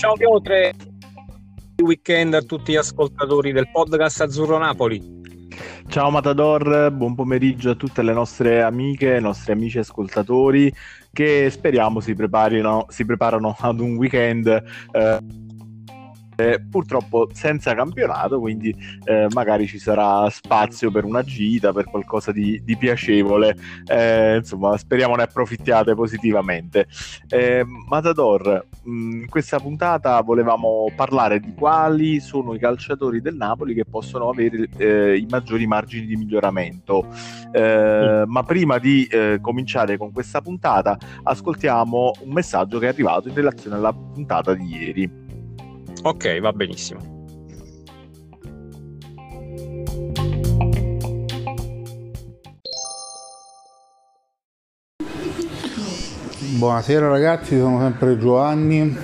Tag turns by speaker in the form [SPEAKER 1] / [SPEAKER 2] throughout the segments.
[SPEAKER 1] Ciao Piotre, weekend a tutti gli ascoltatori del podcast Azzurro Napoli.
[SPEAKER 2] Ciao Matador, buon pomeriggio a tutte le nostre amiche, i nostri amici ascoltatori che speriamo si preparino, si preparano ad un weekend eh, eh, purtroppo senza campionato, quindi eh, magari ci sarà spazio per una gita, per qualcosa di, di piacevole. Eh, insomma, speriamo ne approfittiate positivamente. Eh, Matador, in questa puntata volevamo parlare di quali sono i calciatori del Napoli che possono avere eh, i maggiori margini di miglioramento. Eh, ma prima di cominciare con questa puntata, ascoltiamo un messaggio che è arrivato in relazione alla puntata di ieri.
[SPEAKER 1] Ok, va benissimo.
[SPEAKER 3] Buonasera ragazzi, sono sempre Giovanni.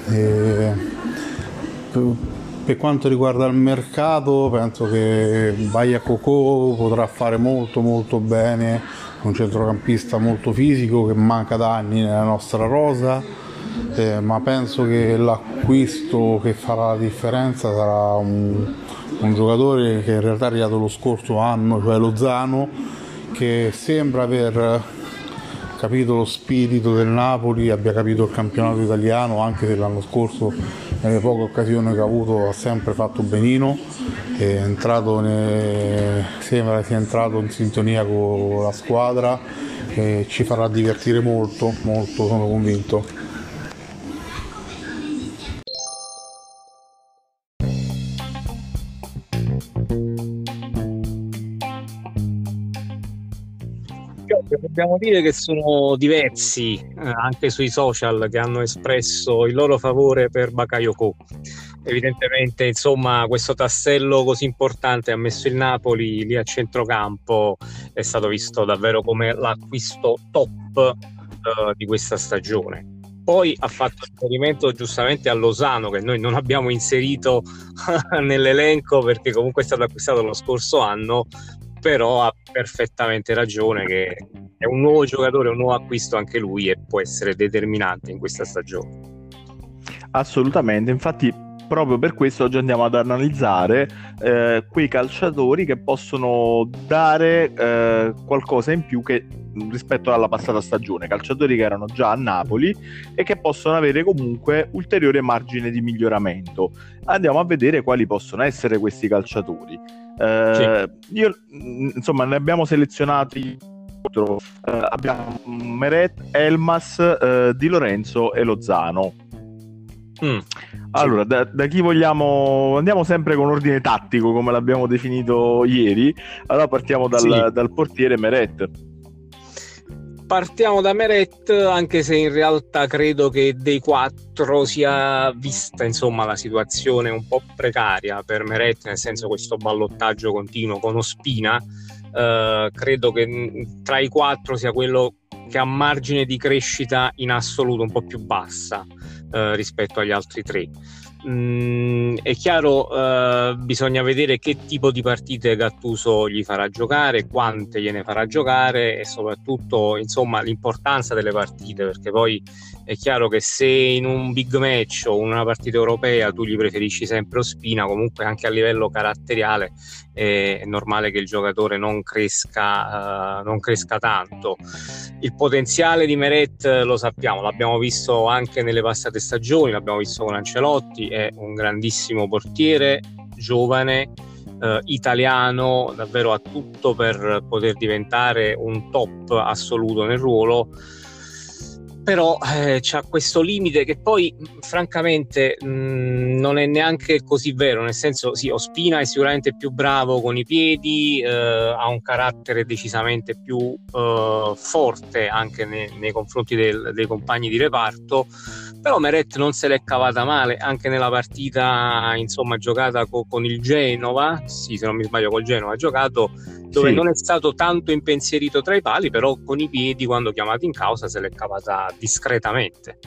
[SPEAKER 3] Per quanto riguarda il mercato, penso che Baia Cocò potrà fare molto molto bene, un centrocampista molto fisico che manca da anni nella nostra rosa eh, ma penso che l'acquisto che farà la differenza sarà un, un giocatore che in realtà è arrivato lo scorso anno, cioè Lozano, che sembra aver capito lo spirito del Napoli, abbia capito il campionato italiano, anche se l'anno scorso nelle poche occasioni che ha avuto ha sempre fatto benino, è ne... sembra sia entrato in sintonia con la squadra e ci farà divertire molto, molto sono convinto.
[SPEAKER 1] Dobbiamo dire che sono diversi eh, anche sui social che hanno espresso il loro favore per Bakayoko. Evidentemente, insomma, questo tassello così importante ha messo il Napoli lì a centrocampo, è stato visto davvero come l'acquisto top eh, di questa stagione. Poi ha fatto riferimento giustamente a Lozano, che noi non abbiamo inserito nell'elenco perché comunque è stato acquistato lo scorso anno, però ha perfettamente ragione che è un nuovo giocatore, un nuovo acquisto anche lui e può essere determinante in questa stagione.
[SPEAKER 2] Assolutamente, infatti proprio per questo oggi andiamo ad analizzare eh, quei calciatori che possono dare eh, qualcosa in più che, rispetto alla passata stagione, calciatori che erano già a Napoli e che possono avere comunque ulteriore margine di miglioramento. Andiamo a vedere quali possono essere questi calciatori. Eh, sì. Io, insomma, ne abbiamo selezionati uh, abbiamo Meret, Elmas, uh, Di Lorenzo e Lozano. Mm, allora, da, da, chi vogliamo? Andiamo sempre con ordine tattico, come l'abbiamo definito ieri. Allora partiamo dal, sì. dal portiere Meret.
[SPEAKER 1] Partiamo da Meret, anche se in realtà credo che dei quattro sia vista insomma, la situazione un po' precaria per Meret, nel senso questo ballottaggio continuo con Ospina. Uh, credo che tra i quattro sia quello che ha margine di crescita in assoluto un po' più bassa uh, rispetto agli altri tre. Mm, è chiaro, uh, bisogna vedere che tipo di partite Gattuso gli farà giocare, quante gliene farà giocare e soprattutto insomma, l'importanza delle partite, perché poi è chiaro che se in un big match o in una partita europea tu gli preferisci sempre Ospina, comunque anche a livello caratteriale è normale che il giocatore non cresca, uh, non cresca tanto. Il potenziale di Meret lo sappiamo, l'abbiamo visto anche nelle passate stagioni, l'abbiamo visto con Ancelotti, è un grandissimo portiere, giovane, eh, italiano, davvero ha tutto per poter diventare un top assoluto nel ruolo però eh, c'ha questo limite che poi francamente mh, non è neanche così vero, nel senso sì, Ospina è sicuramente più bravo con i piedi, eh, ha un carattere decisamente più eh, forte anche nei, nei confronti del, dei compagni di reparto, però Meret non se l'è cavata male anche nella partita insomma giocata co- con il Genova, sì se non mi sbaglio col Genova ha giocato dove sì. non è stato tanto impensierito tra i pali, però con i piedi quando chiamato in causa se l'è cavata discretamente.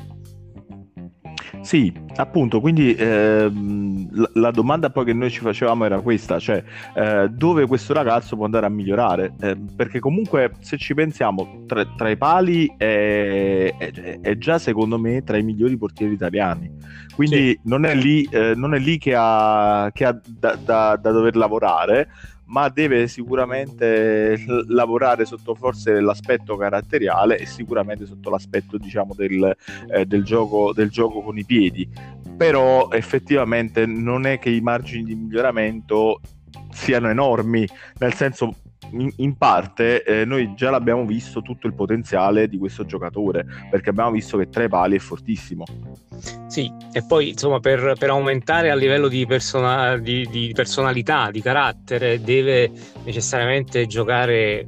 [SPEAKER 2] Sì, appunto, quindi la, la, domanda poi che noi ci facevamo era questa, cioè eh, dove questo ragazzo può andare a migliorare? Eh, perché comunque se ci pensiamo, tra, tra i pali è, è, è, già secondo me tra i migliori portieri italiani, quindi sì. non, è lì, eh, non, è lì, che ha, che ha da, da, da dover lavorare, ma deve sicuramente lavorare sotto forse l'aspetto caratteriale e sicuramente sotto l'aspetto diciamo del, eh, del, gioco, del gioco con i piedi. Però effettivamente non è che i margini di miglioramento siano enormi nel senso in, in parte eh, noi già l'abbiamo visto tutto il potenziale di questo giocatore perché abbiamo visto che tra i pali è fortissimo
[SPEAKER 1] sì, e poi insomma per, per aumentare a livello di, persona, di, di, personalità, di carattere, deve necessariamente giocare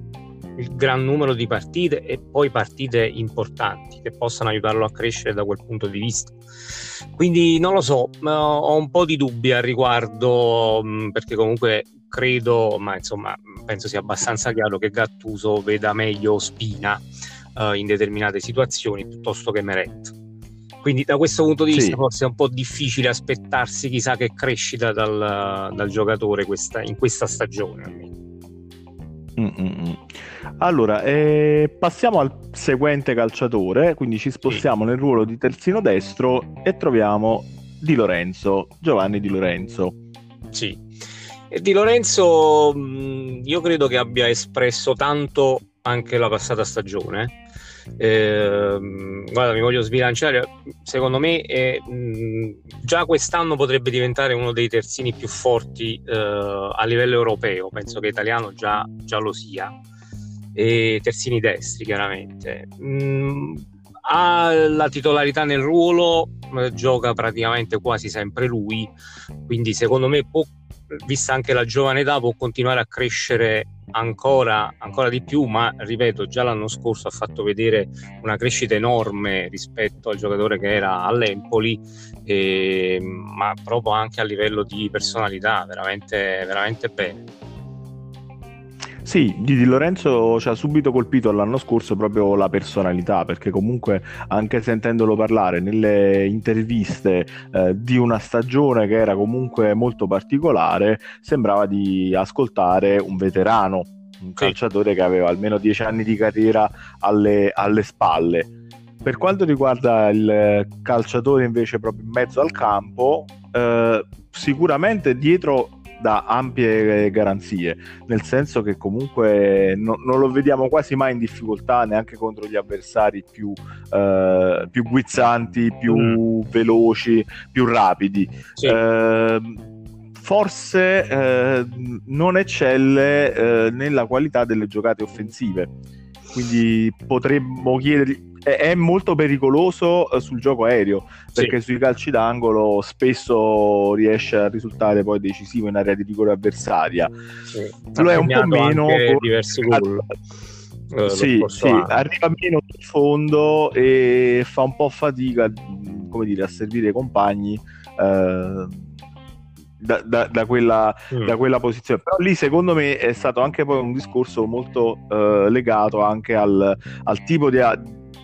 [SPEAKER 1] il gran numero di partite e poi partite importanti che possano aiutarlo a crescere da quel punto di vista. Quindi non lo so, ho un po' di dubbi al riguardo perché comunque credo, ma insomma penso sia abbastanza chiaro che Gattuso veda meglio Spina uh, in determinate situazioni piuttosto che Meret. Quindi da questo punto di vista sì. forse è un po' difficile aspettarsi chissà che crescita dal, dal giocatore questa, in questa stagione.
[SPEAKER 2] Mm-mm. Allora, eh, passiamo al seguente calciatore, quindi ci spostiamo nel ruolo di terzino destro e troviamo Di Lorenzo, Giovanni Di Lorenzo.
[SPEAKER 1] Sì, Di Lorenzo mm, io credo che abbia espresso tanto anche la passata stagione eh, guarda, mi voglio sbilanciare. Secondo me, mh, già quest'anno potrebbe diventare uno dei terzini più forti eh, a livello europeo. Penso che italiano già, già lo sia. E terzini destri, chiaramente. Mh, ha la titolarità nel ruolo, eh, gioca praticamente quasi sempre lui. Quindi, secondo me, può vista anche la giovane età, può continuare a crescere ancora, ancora di più, ma ripeto, già l'anno scorso ha fatto vedere una crescita enorme rispetto al giocatore che era all'Empoli, e, ma proprio anche a livello di personalità, veramente, veramente bene.
[SPEAKER 2] Sì, di, di Lorenzo ci ha subito colpito l'anno scorso proprio la personalità, perché comunque anche sentendolo parlare nelle interviste eh, di una stagione che era comunque molto particolare, sembrava di ascoltare un veterano, un calciatore che aveva almeno dieci anni di carriera alle, alle spalle. Per quanto riguarda il calciatore invece proprio in mezzo al campo, eh, sicuramente dietro da ampie garanzie, nel senso che comunque no, non lo vediamo quasi mai in difficoltà neanche contro gli avversari più, eh, più guizzanti, più mm. veloci, più rapidi. Sì. Eh, forse eh, non eccelle eh, nella qualità delle giocate offensive, quindi potremmo chiedergli è, molto pericoloso eh, sul gioco aereo perché sì. sui calci d'angolo spesso riesce a risultare poi decisivo in area di rigore avversaria. Sì. Lo è un po' meno con... diversi gol. Eh, sì, sì arriva meno sul fondo e fa un po' fatica come dire, a servire i compagni. Eh, da, da, da, quella, mm. da, quella, posizione. Però lì secondo me è stato anche poi un discorso molto eh, legato anche al, al tipo di,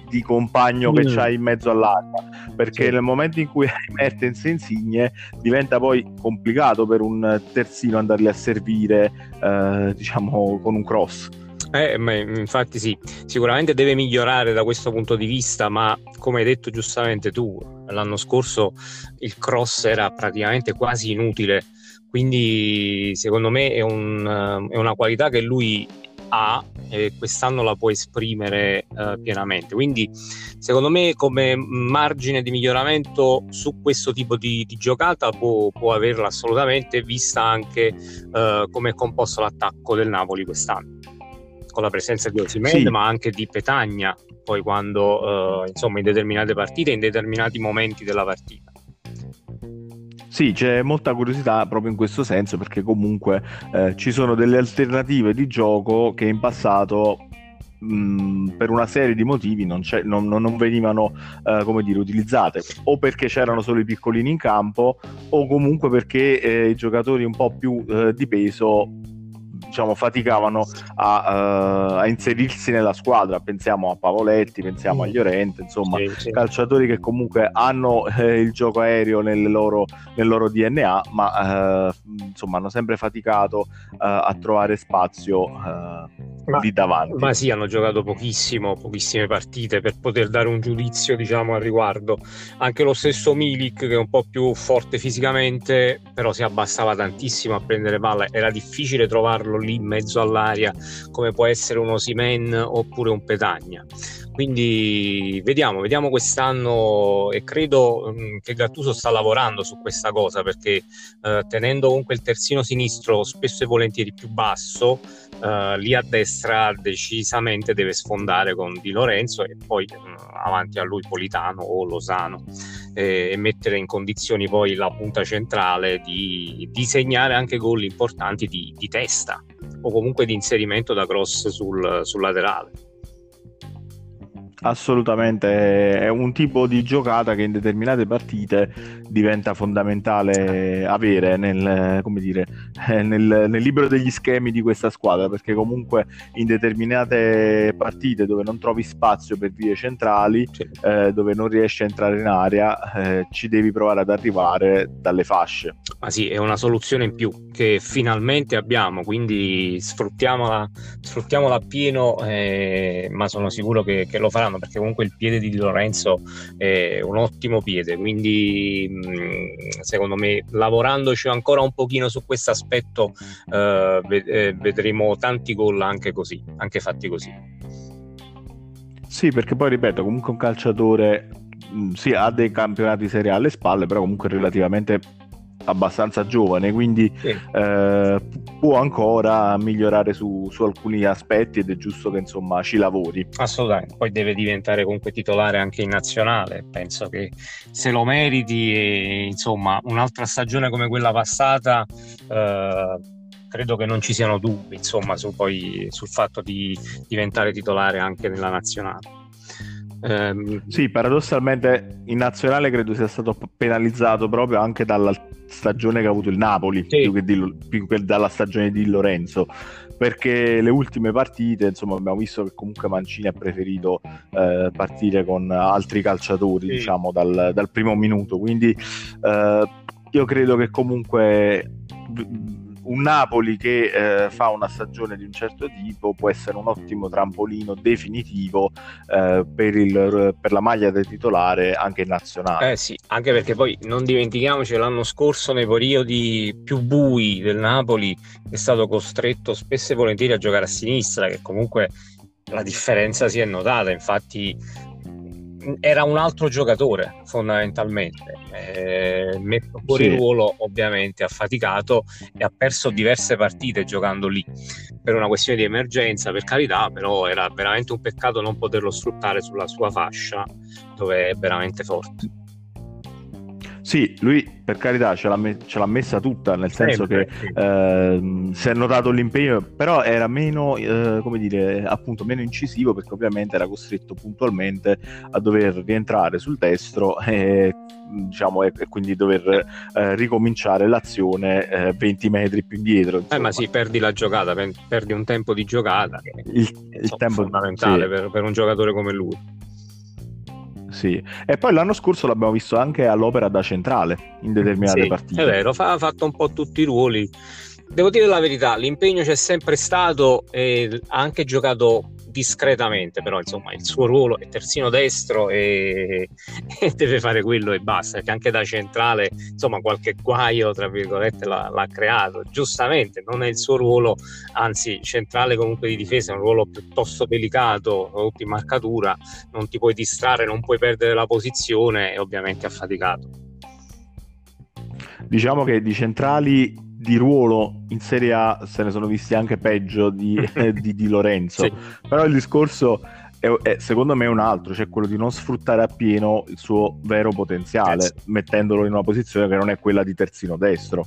[SPEAKER 2] di compagno mm. che c'hai in mezzo all'acqua perché sì. nel momento in cui hai Mertens e Insigne diventa poi complicato per un terzino andarli a servire eh, diciamo con un cross
[SPEAKER 1] eh, infatti sì, sicuramente deve migliorare da questo punto di vista, ma come hai detto giustamente tu, l'anno scorso il cross era praticamente quasi inutile, quindi secondo me è, un, è una qualità che lui ha e quest'anno la può esprimere uh, pienamente. Quindi, secondo me, come margine di miglioramento su questo tipo di, di giocata può, può, averla assolutamente, vista anche uh, come è composto l'attacco del Napoli quest'anno, con la presenza di Osimene, sì. ma anche di Petagna, poi quando uh, insomma in determinate partite, in determinati momenti della partita.
[SPEAKER 2] Sì, c'è molta curiosità proprio in questo senso perché comunque eh, ci sono delle alternative di gioco che in passato mh, per una serie di motivi non, non, non venivano eh, come dire, utilizzate o perché c'erano solo i piccolini in campo o comunque perché eh, i giocatori un po' più eh, di peso diciamo, faticavano a, uh, a, inserirsi nella squadra. Pensiamo a Pavoletti, pensiamo agli Orente, insomma, sì, sì. calciatori che comunque hanno eh, il gioco aereo nel loro, nel loro DNA, ma uh, insomma hanno sempre faticato uh, a trovare spazio ma, lì davanti.
[SPEAKER 1] Ma sì, hanno giocato pochissimo, pochissime partite per poter dare un giudizio, diciamo, al riguardo. Anche lo stesso Milik, che è un po' più forte fisicamente, però si abbassava tantissimo a prendere palla. Era difficile trovarlo lì in mezzo all'aria, come può essere un Osimen oppure un Petagna. Quindi vediamo, vediamo quest'anno e credo mm, che Gattuso sta lavorando su questa cosa perché eh, tenendo comunque il terzino sinistro spesso e volentieri più basso, eh, lì a destra decisamente deve sfondare con Di Lorenzo e poi mh, mm, avanti a lui Politano o Losano eh, e mettere in condizioni poi la punta centrale di, di segnare anche gol importanti di, di, testa o comunque di inserimento da cross sul, sul laterale.
[SPEAKER 2] Assolutamente, è un tipo di giocata che in determinate partite diventa fondamentale avere nel, dire, nel, nel, libro degli schemi di questa squadra, perché comunque in determinate partite dove non trovi spazio per vie centrali, sì. eh, dove non riesci a entrare in area, eh, ci devi provare ad arrivare dalle fasce.
[SPEAKER 1] Ma sì, è una soluzione in più che finalmente abbiamo, quindi sfruttiamola, sfruttiamola appieno, eh, ma sono sicuro che, che lo farà faranno perché comunque il piede di Lorenzo è un ottimo piede quindi mm, secondo me lavorandoci ancora un pochino su questo aspetto eh, eh, vedremo tanti gol anche così anche fatti così.
[SPEAKER 2] Sì perché poi ripeto comunque un calciatore mm, sì, ha dei campionati serie alle spalle, però comunque relativamente abbastanza giovane, quindi sì. eh, può ancora migliorare su, su, alcuni aspetti ed è giusto che insomma ci lavori.
[SPEAKER 1] Assolutamente, poi deve diventare comunque titolare anche in nazionale, penso che se lo meriti e insomma un'altra stagione come quella passata eh, credo che non ci siano dubbi insomma su, poi, sul fatto di diventare titolare anche nella nazionale.
[SPEAKER 2] Um, sì, paradossalmente in nazionale credo sia stato penalizzato proprio anche dalla stagione che ha avuto il Napoli, sì. più, che di, più, che dalla stagione di Lorenzo, perché le ultime partite, insomma, abbiamo visto che comunque Mancini ha preferito eh, partire con altri calciatori, sì. diciamo, dal, dal, primo minuto, quindi eh, io credo che comunque un Napoli che eh, fa una stagione di un certo tipo può essere un ottimo trampolino definitivo eh, per, il, per, la maglia del titolare anche nazionale.
[SPEAKER 1] Eh sì, anche perché poi non dimentichiamoci l'anno scorso nei periodi più bui del Napoli è stato costretto spesso e volentieri a giocare a sinistra, che comunque la differenza si è notata, infatti era un altro giocatore fondamentalmente. Eh, messo fuori sì. ruolo, ovviamente ha faticato e ha perso diverse partite giocando lì per una questione di emergenza, per carità, però era veramente un peccato non poterlo sfruttare sulla sua fascia dove è veramente forte.
[SPEAKER 2] Sì, lui per carità ce l'ha, me- ce l'ha messa tutta, nel senso Sempre, che sì. eh, si è notato l'impegno, però era meno, eh, come dire, appunto meno incisivo perché ovviamente era costretto puntualmente a dover rientrare sul destro e, diciamo, e, e quindi dover eh, ricominciare l'azione 20 eh, metri più indietro.
[SPEAKER 1] Eh, ma sì, perdi la giocata, perdi un tempo di giocata che il, il tempo fondamentale sì. per, per un giocatore come lui.
[SPEAKER 2] Sì, e poi l'anno scorso l'abbiamo visto anche all'opera da centrale in determinate sì, partite.
[SPEAKER 1] È vero, ha fatto un po' tutti i ruoli. Devo dire la verità, l'impegno c'è sempre stato e ha anche giocato discretamente, però insomma il suo ruolo è terzino destro e, e, deve fare quello e basta, perché anche da centrale insomma qualche guaio tra virgolette l'ha, l'ha, creato, giustamente non è il suo ruolo, anzi centrale comunque di difesa è un ruolo piuttosto delicato, di marcatura, non ti puoi distrarre, non puoi perdere la posizione e ovviamente affaticato.
[SPEAKER 2] Diciamo che di centrali di ruolo in Serie A se ne sono visti anche peggio di, di, di Lorenzo. Sì. Però il discorso è, è, secondo me un altro, cioè quello di non sfruttare appieno il suo vero potenziale, yes. mettendolo in una posizione che non è quella di terzino destro.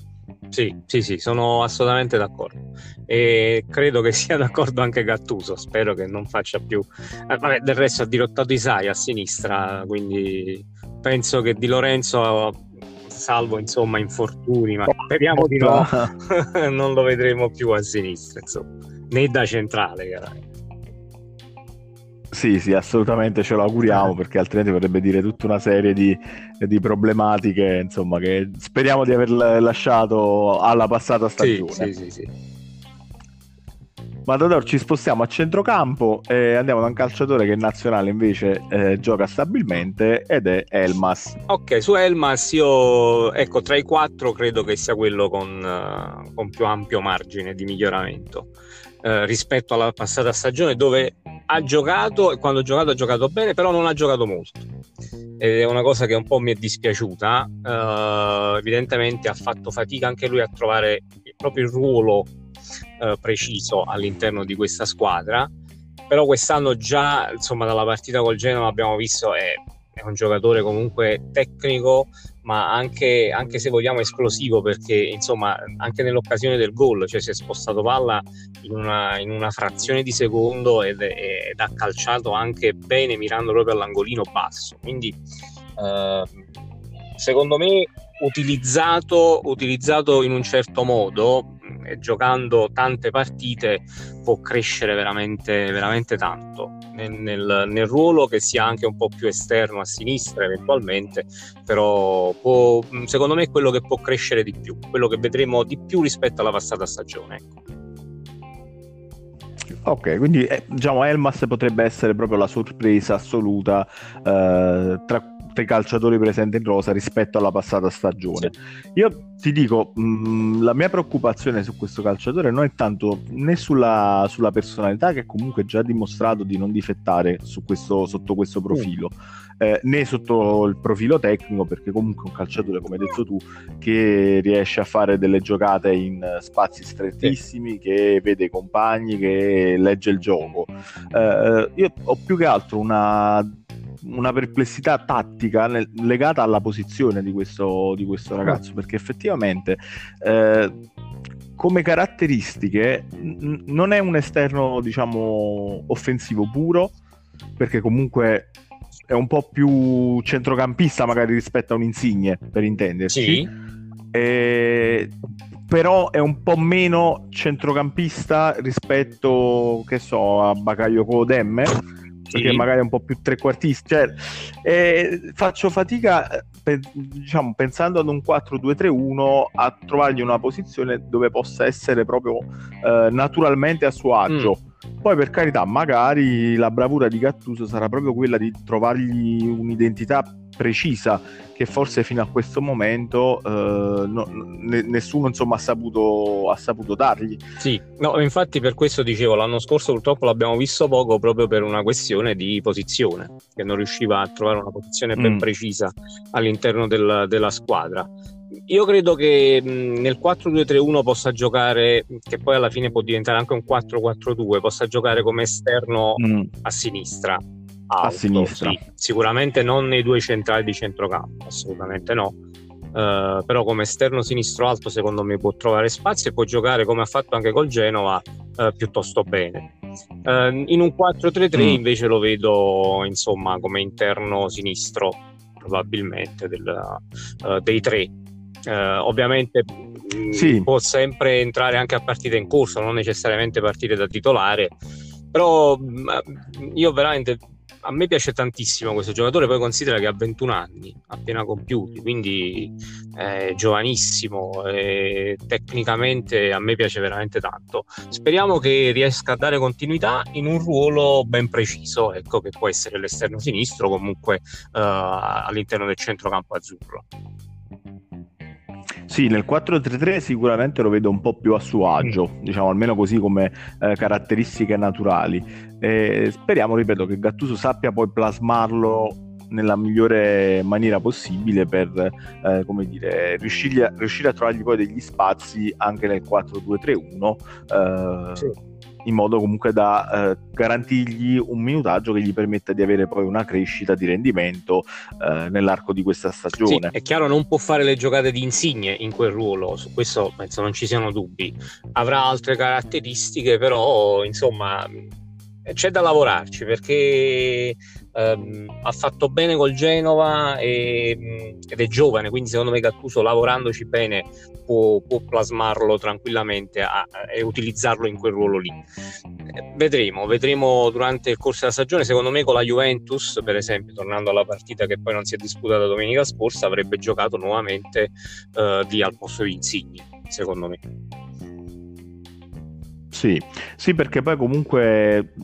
[SPEAKER 1] Sì, sì, sì, sono assolutamente d'accordo. E credo che sia d'accordo anche Gattuso. Spero che non faccia più. Eh, vabbè, del resto ha dirottato Isai a sinistra, quindi penso che Di Lorenzo salvo insomma infortuni, ma speriamo di no, non lo vedremo più a sinistra, insomma, né da centrale, chiaramente.
[SPEAKER 2] Sì, sì, assolutamente ce lo auguriamo perché altrimenti vorrebbe dire tutta una serie di, di problematiche, insomma, che speriamo di aver lasciato alla passata stagione.
[SPEAKER 1] Sì, sì, sì. sì.
[SPEAKER 2] Ma Dodor ci spostiamo a centrocampo e andiamo da un calciatore che in nazionale invece eh, gioca stabilmente ed è Elmas.
[SPEAKER 1] Ok, su Elmas io, ecco, tra i quattro credo che sia quello con, uh, con più ampio margine di miglioramento. Uh, rispetto alla passata stagione dove ha giocato e quando ha giocato ha giocato bene però non ha giocato molto ed è una cosa che un po' mi è dispiaciuta uh, evidentemente ha fatto fatica anche lui a trovare proprio il ruolo uh, preciso all'interno di questa squadra però quest'anno già insomma dalla partita col Genova abbiamo visto è, è un giocatore comunque tecnico ma anche, anche, se vogliamo esplosivo perché insomma anche nell'occasione del gol cioè si è spostato palla in una, in una frazione di secondo ed, ed, ha calciato anche bene mirando proprio all'angolino basso. Quindi eh, secondo me utilizzato, utilizzato in un certo modo e giocando tante partite può crescere veramente, veramente tanto nel, nel, nel, ruolo che sia anche un po' più esterno a sinistra eventualmente, però può, secondo me è quello che può crescere di più, quello che vedremo di più rispetto alla passata stagione. Ecco.
[SPEAKER 2] Ok, quindi eh, diciamo Elmas potrebbe essere proprio la sorpresa assoluta eh, tra i calciatori presenti in rosa rispetto alla passata stagione. Io ti dico, mh, mm, la mia preoccupazione su questo calciatore non è tanto né sulla, sulla, personalità, che comunque già ha dimostrato di non difettare questo, sotto questo profilo, eh, né sotto il profilo tecnico, perché comunque è un calciatore, come hai detto tu, che riesce a fare delle giocate in spazi strettissimi, che vede i compagni, che legge il gioco. Eh, io ho più che altro una una perplessità tattica nel, legata alla posizione di questo, di questo ragazzo, perché effettivamente eh, come caratteristiche n- non è un esterno, diciamo, offensivo puro, perché comunque è un po' più centrocampista magari rispetto a un Insigne, per intenderci. Sì. E, però è un po' meno centrocampista rispetto, che so, a Bakayoko Perché magari è un po' più trequartista. Cioè, eh, faccio fatica, eh, pe- diciamo, pensando ad un 4-2-3-1, a trovargli una posizione dove possa essere proprio eh, naturalmente a suo agio. Mm. Poi per carità, magari la bravura di Gattuso sarà proprio quella di trovargli un'identità precisa che forse fino a questo momento eh, no, ne, nessuno insomma, ha, saputo, ha saputo dargli.
[SPEAKER 1] Sì, no, infatti per questo dicevo, l'anno scorso purtroppo l'abbiamo visto poco proprio per una questione di posizione, che non riusciva a trovare una posizione ben mm. precisa all'interno del, della squadra. Io credo che mh, nel 4-2-3-1 possa giocare, che poi alla fine può diventare anche un 4-4-2, possa giocare come esterno mm. a sinistra alto, a sinistra. Sì, sicuramente non nei due centrali di centrocampo, assolutamente no. Uh, però come esterno sinistro alto secondo me può trovare spazio e può giocare come ha fatto anche col Genova uh, piuttosto bene uh, in un 4-3-3 mm. invece lo vedo insomma come interno sinistro probabilmente del, dei tre ovviamente mm, sì. può sempre entrare anche a partita in corso non necessariamente partire da titolare però mm, io veramente a me piace tantissimo questo giocatore, poi considera che ha 21 anni, appena compiuti, quindi è giovanissimo e tecnicamente a me piace veramente tanto. Speriamo che riesca a dare continuità in un ruolo ben preciso, ecco che può essere l'esterno sinistro, comunque uh, all'interno del centrocampo azzurro.
[SPEAKER 2] Sì, nel 4-3-3 sicuramente lo vedo un po' più a suo agio, mm. diciamo almeno così come eh, caratteristiche naturali. E speriamo, ripeto, che Gattuso sappia poi plasmarlo nella migliore maniera possibile per eh, come dire, riuscire, a, riuscire a trovargli poi degli spazi anche nel 4-2-3-1. Eh, sì in modo comunque da eh, garantirgli un minutaggio che gli permetta di avere poi una crescita di rendimento eh, nell'arco di questa stagione.
[SPEAKER 1] Sì, è chiaro, non può fare le giocate di insigne in quel ruolo, su questo penso non ci siano dubbi. Avrà altre caratteristiche, però insomma c'è da lavorarci perché ehm, ha fatto bene col Genova e, ed è giovane, quindi secondo me Gattuso lavorandoci bene può, può plasmarlo tranquillamente a, e utilizzarlo in quel ruolo lì. Eh, vedremo, vedremo durante il corso della stagione, secondo me con la Juventus, per esempio, tornando alla partita che poi non si è disputata domenica scorsa, avrebbe giocato nuovamente eh, lì al posto di Insigni, secondo me.
[SPEAKER 2] Sì, sì, perché poi comunque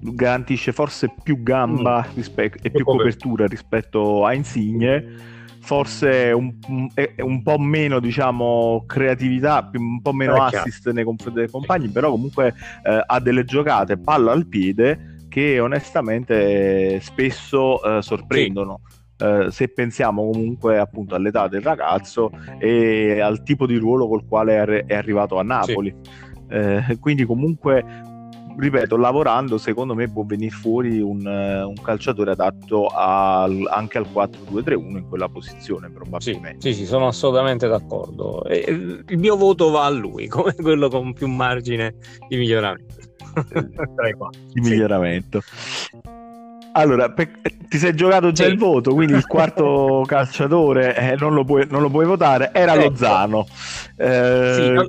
[SPEAKER 2] garantisce forse più gamba mm. rispe- e più copertura rispetto a Insigne forse un, un, po' meno diciamo creatività un po' meno eh, assist nei confronti dei compagni però comunque eh, ha delle giocate palla al piede che onestamente spesso eh, sorprendono sì. Uh, se pensiamo comunque appunto all'età del ragazzo e al tipo di ruolo col quale è, ar- è arrivato a Napoli. Sì. Eh, quindi comunque ripeto, lavorando secondo me può venire fuori un, un calciatore adatto al, anche al 4-2-3-1 in quella posizione probabilmente.
[SPEAKER 1] Sì, sì, sì sono assolutamente d'accordo. E, il mio voto va a lui come quello con più margine di miglioramento.
[SPEAKER 2] di miglioramento. Allora, pe- ti sei giocato già sì. il voto, quindi il quarto calciatore eh, non, lo puoi, non, lo puoi, votare, era ecco. Lozano. Eh, sì, no...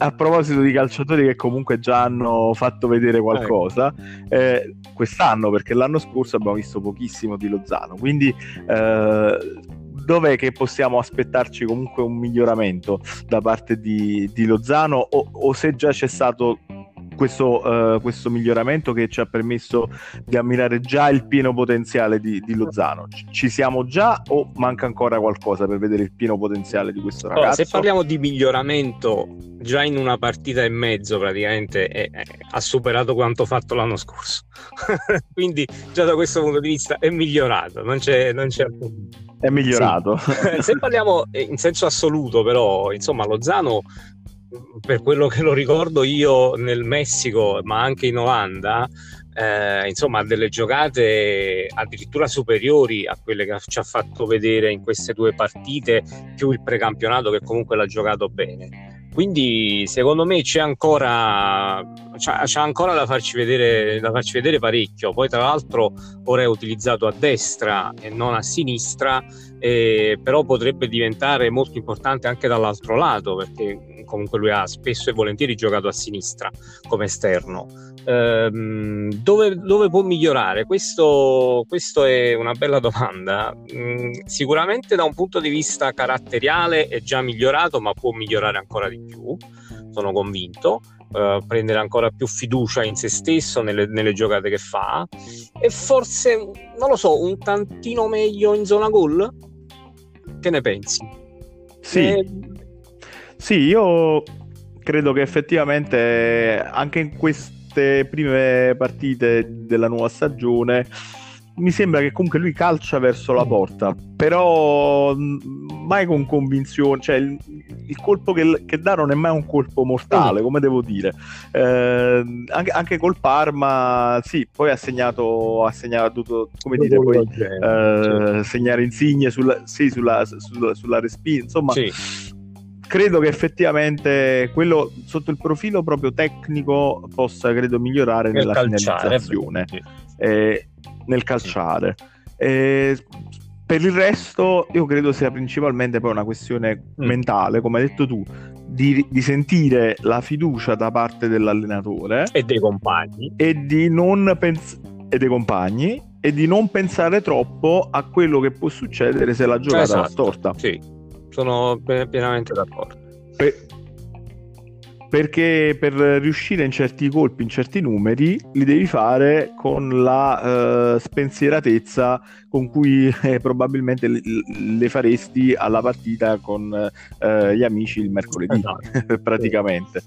[SPEAKER 2] A proposito di calciatori che comunque già hanno fatto vedere qualcosa, eh, quest'anno, perché l'anno scorso abbiamo visto pochissimo di Lozano, quindi eh, dov'è che possiamo aspettarci comunque un miglioramento da parte di, di Lozano? O, o se già c'è stato questo, uh, questo, miglioramento che ci ha permesso di ammirare già il pieno potenziale di, di, Lozano. Ci siamo già o manca ancora qualcosa per vedere il pieno potenziale di questo ragazzo?
[SPEAKER 1] Allora, se parliamo di miglioramento, già in una partita e mezzo praticamente è, è, ha superato quanto fatto l'anno scorso. Quindi già da questo punto di vista è migliorato, non c'è, non c'è
[SPEAKER 2] è migliorato.
[SPEAKER 1] Sì. Se parliamo in senso assoluto, però, insomma, Lozano per quello che lo ricordo io nel Messico, ma anche in Olanda, eh, insomma, delle giocate addirittura superiori a quelle che ci ha fatto vedere in queste due partite, più il precampionato che comunque l'ha giocato bene. Quindi secondo me c'è ancora, c'è, ancora da, farci vedere, da farci vedere parecchio. Poi tra l'altro ora è utilizzato a destra e non a sinistra, eh, però potrebbe diventare molto importante anche dall'altro lato perché comunque lui ha spesso e volentieri giocato a sinistra come esterno. Ehm, dove, dove, può migliorare? Questo, questo, è una bella domanda. Mm, sicuramente da un punto di vista caratteriale è già migliorato, ma può migliorare ancora di più, sono convinto. Uh, prendere ancora più fiducia in se stesso nelle, nelle, giocate che fa e forse non lo so un tantino meglio in zona gol che ne pensi?
[SPEAKER 2] Sì, eh... sì io credo che effettivamente anche in queste prime partite della nuova stagione mi sembra che comunque lui calcia verso la porta, però mai con convinzione, cioè il, il colpo che, che, dà non è mai un colpo mortale, come devo dire. Eh, anche, anche, col Parma, sì, poi ha segnato, ha segnato come dire, poi, eh, segnare insigne sulla, sì, sulla, sulla, sulla respinta, insomma... Sì. credo che effettivamente quello sotto il profilo proprio tecnico possa credo migliorare nel nella calciare, finalizzazione. eh, nel calciare. Eh, per il resto io credo sia principalmente poi una questione mm. mentale come hai detto tu di, di, sentire la fiducia da parte dell'allenatore
[SPEAKER 1] e dei compagni.
[SPEAKER 2] e di non pensare e dei compagni e di non pensare troppo a quello che può succedere se la giocata esatto, va storta.
[SPEAKER 1] Sì sono pienamente d'accordo.
[SPEAKER 2] Per, perché per riuscire in certi colpi, in certi numeri, li devi fare con la uh, spensieratezza con cui eh, probabilmente le, le, faresti alla partita con uh, gli amici il mercoledì, esatto. praticamente.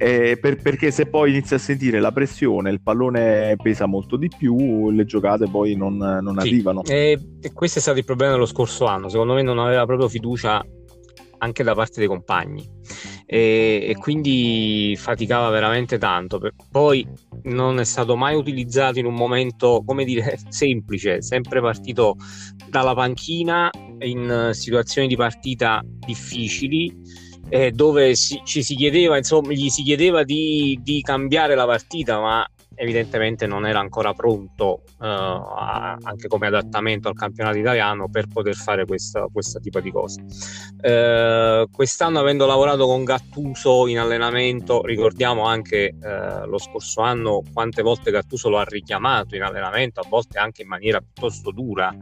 [SPEAKER 2] Eh, per, perché se poi inizi a sentire la pressione, il pallone pesa molto di più, le giocate poi non, non sì. arrivano.
[SPEAKER 1] E, e questo è stato il problema dello scorso anno. Secondo me non aveva proprio fiducia anche da parte dei compagni e, e, quindi faticava veramente tanto. Poi non è stato mai utilizzato in un momento, come dire, semplice, sempre partito dalla panchina in situazioni di partita difficili eh, dove si, ci si chiedeva, insomma, gli si chiedeva di, di, cambiare la partita, ma evidentemente non era ancora pronto uh, a, anche come adattamento al campionato italiano per poter fare questo tipo di cose. Uh, quest'anno avendo lavorato con Gattuso in allenamento, ricordiamo anche uh, lo scorso anno quante volte Gattuso lo ha richiamato in allenamento, a volte anche in maniera piuttosto dura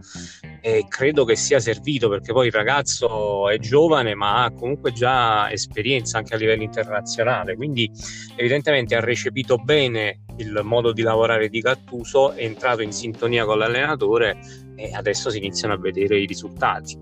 [SPEAKER 1] e credo che sia servito perché poi il ragazzo è giovane ma ha comunque già esperienza anche a livello internazionale, quindi evidentemente ha recepito bene il modo di lavorare di Gattuso, è entrato in sintonia con l'allenatore e adesso si iniziano a vedere i risultati.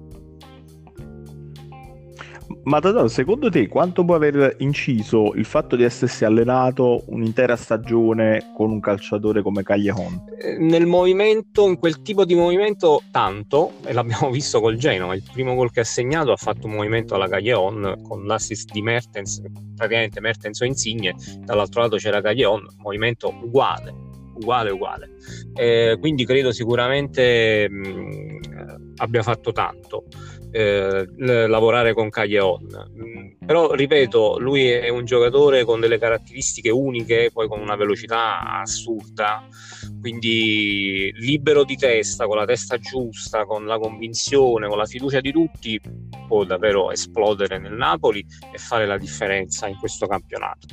[SPEAKER 2] Ma Tadano, secondo te quanto può aver inciso il fatto di essersi allenato un'intera stagione con un calciatore come Caglion?
[SPEAKER 1] Eh, nel movimento, in quel tipo di movimento, tanto, e l'abbiamo visto col Genoa. Il primo gol che ha segnato ha fatto un movimento alla Caglion con l'assist di Mertens, praticamente Mertens o Insigne, dall'altro lato c'era Caglion, movimento uguale, uguale, uguale. Eh, quindi credo sicuramente mh, abbia fatto tanto eh, lavorare con Caglion. Mm, però ripeto, lui è un giocatore con delle caratteristiche uniche, poi con una velocità assurda, quindi libero di testa, con la testa giusta, con la convinzione, con la fiducia di tutti, può davvero esplodere nel Napoli e fare la differenza in questo campionato.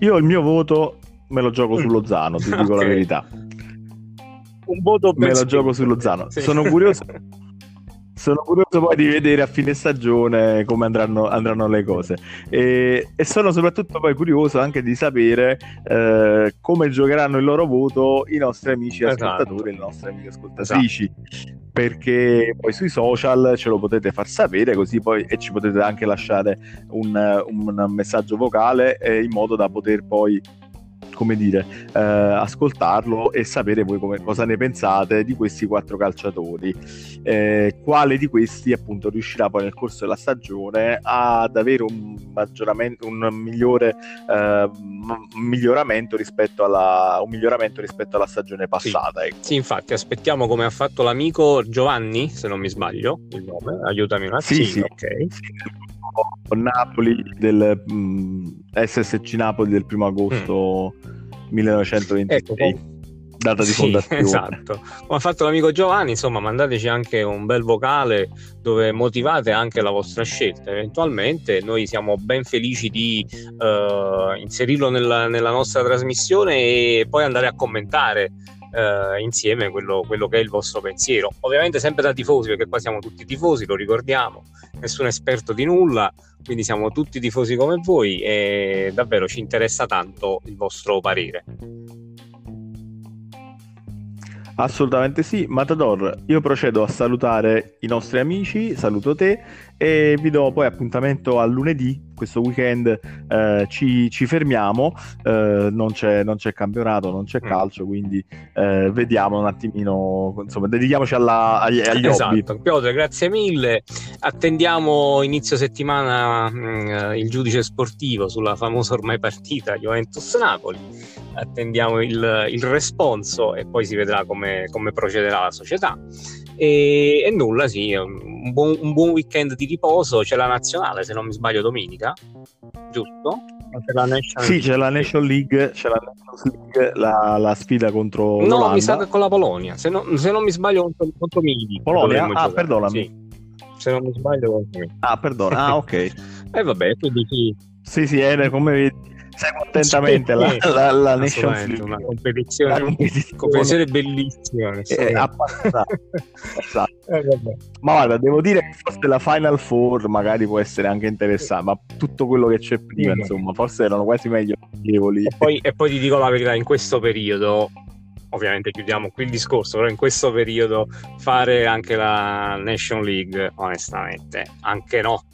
[SPEAKER 2] Io il mio voto me lo gioco sullo Zano, ti dico okay. la verità
[SPEAKER 1] un voto
[SPEAKER 2] per me lo gioco sullo Zano. Sì. Sono curioso. sono curioso poi di vedere a fine stagione come andranno, andranno le cose e, e, sono soprattutto poi curioso anche di sapere eh, come giocheranno il loro voto i nostri amici esatto. ascoltatori e le nostre amiche ascoltatrici esatto. perché poi sui social ce lo potete far sapere così poi e ci potete anche lasciare un, un messaggio vocale eh, in modo da poter poi come dire, eh, ascoltarlo e sapere voi come, cosa ne pensate di questi quattro calciatori. Eh, quale di questi appunto riuscirà poi nel corso della stagione ad avere un, un migliore eh, miglioramento rispetto alla, un miglioramento rispetto alla stagione passata.
[SPEAKER 1] Sì. Ecco. sì, infatti aspettiamo come ha fatto l'amico Giovanni, se non mi sbaglio, il nome, aiutami un attimo.
[SPEAKER 2] Sì, sì, ok. Sì Napoli del mm, SSC Napoli del primo agosto mm. 1926. Ecco, data di sì, fondazione.
[SPEAKER 1] Esatto. Come ha fatto l'amico Giovanni, insomma, mandateci anche un bel vocale dove motivate anche la vostra scelta. Eventualmente noi siamo ben felici di uh, inserirlo nella, nella, nostra trasmissione e poi andare a commentare uh, insieme quello, quello, che è il vostro pensiero. Ovviamente sempre da tifosi, perché qua siamo tutti tifosi, lo ricordiamo, nessun esperto di nulla, quindi siamo tutti tifosi come voi e davvero ci interessa tanto il vostro parere.
[SPEAKER 2] Assolutamente sì, Matador, io procedo a salutare i nostri amici, saluto te e vi do poi appuntamento a lunedì, questo weekend eh, ci, ci, fermiamo, eh, non, c'è, non, c'è, campionato, non c'è mm. calcio, quindi eh, vediamo un attimino, insomma, dedichiamoci alla, agli, agli
[SPEAKER 1] esatto.
[SPEAKER 2] hobby.
[SPEAKER 1] Piotr, grazie mille, attendiamo inizio settimana mh, mm, il giudice sportivo sulla famosa ormai partita Juventus-Napoli, attendiamo il, il responso e poi si vedrà come, come procederà la società. E, e nulla, sì, un buon, un buon, weekend di riposo. C'è la nazionale, se non mi sbaglio, domenica, giusto?
[SPEAKER 2] C'è la sì, c'è la National League, c'è la, League, la, la sfida contro.
[SPEAKER 1] No, l'Olanda. mi sa che con la Polonia. Se, no, se non mi sbaglio, contro, contro Mili.
[SPEAKER 2] Polonia? Ah, giocare. perdonami. Sì.
[SPEAKER 1] Se non mi sbaglio, contro
[SPEAKER 2] Mili. Ah, perdona. Ah, ok. e
[SPEAKER 1] eh, vabbè, quindi sì.
[SPEAKER 2] Sì, sì, è come vedi seguo attentamente la, la, la Nations League.
[SPEAKER 1] Una competizione, una competizione. competizione bellissima.
[SPEAKER 2] Eh, esatto. eh, ma guarda, devo dire che forse la Final Four magari può essere anche interessante, ma tutto quello che c'è prima, mm. insomma, forse erano quasi meglio
[SPEAKER 1] e poi, e poi ti dico la verità, in questo periodo ovviamente chiudiamo qui il discorso, però in questo periodo fare anche la Nation League, onestamente, anche no,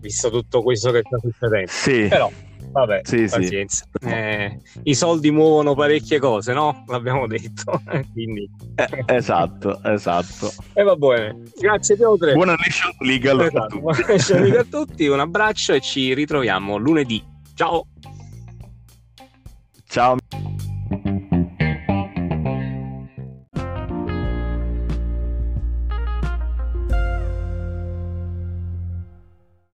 [SPEAKER 1] visto tutto questo che sta succedendo.
[SPEAKER 2] Sì.
[SPEAKER 1] Però Vabbè, sì, pazienza. Sì. Eh, I soldi muovono parecchie cose, no? L'abbiamo detto. Quindi...
[SPEAKER 2] Eh, esatto, esatto.
[SPEAKER 1] E va bene. Grazie Piotr.
[SPEAKER 2] Buona Nation League allora esatto.
[SPEAKER 1] Buona Nation League a tutti. Un abbraccio e ci ritroviamo lunedì. Ciao.
[SPEAKER 2] Ciao.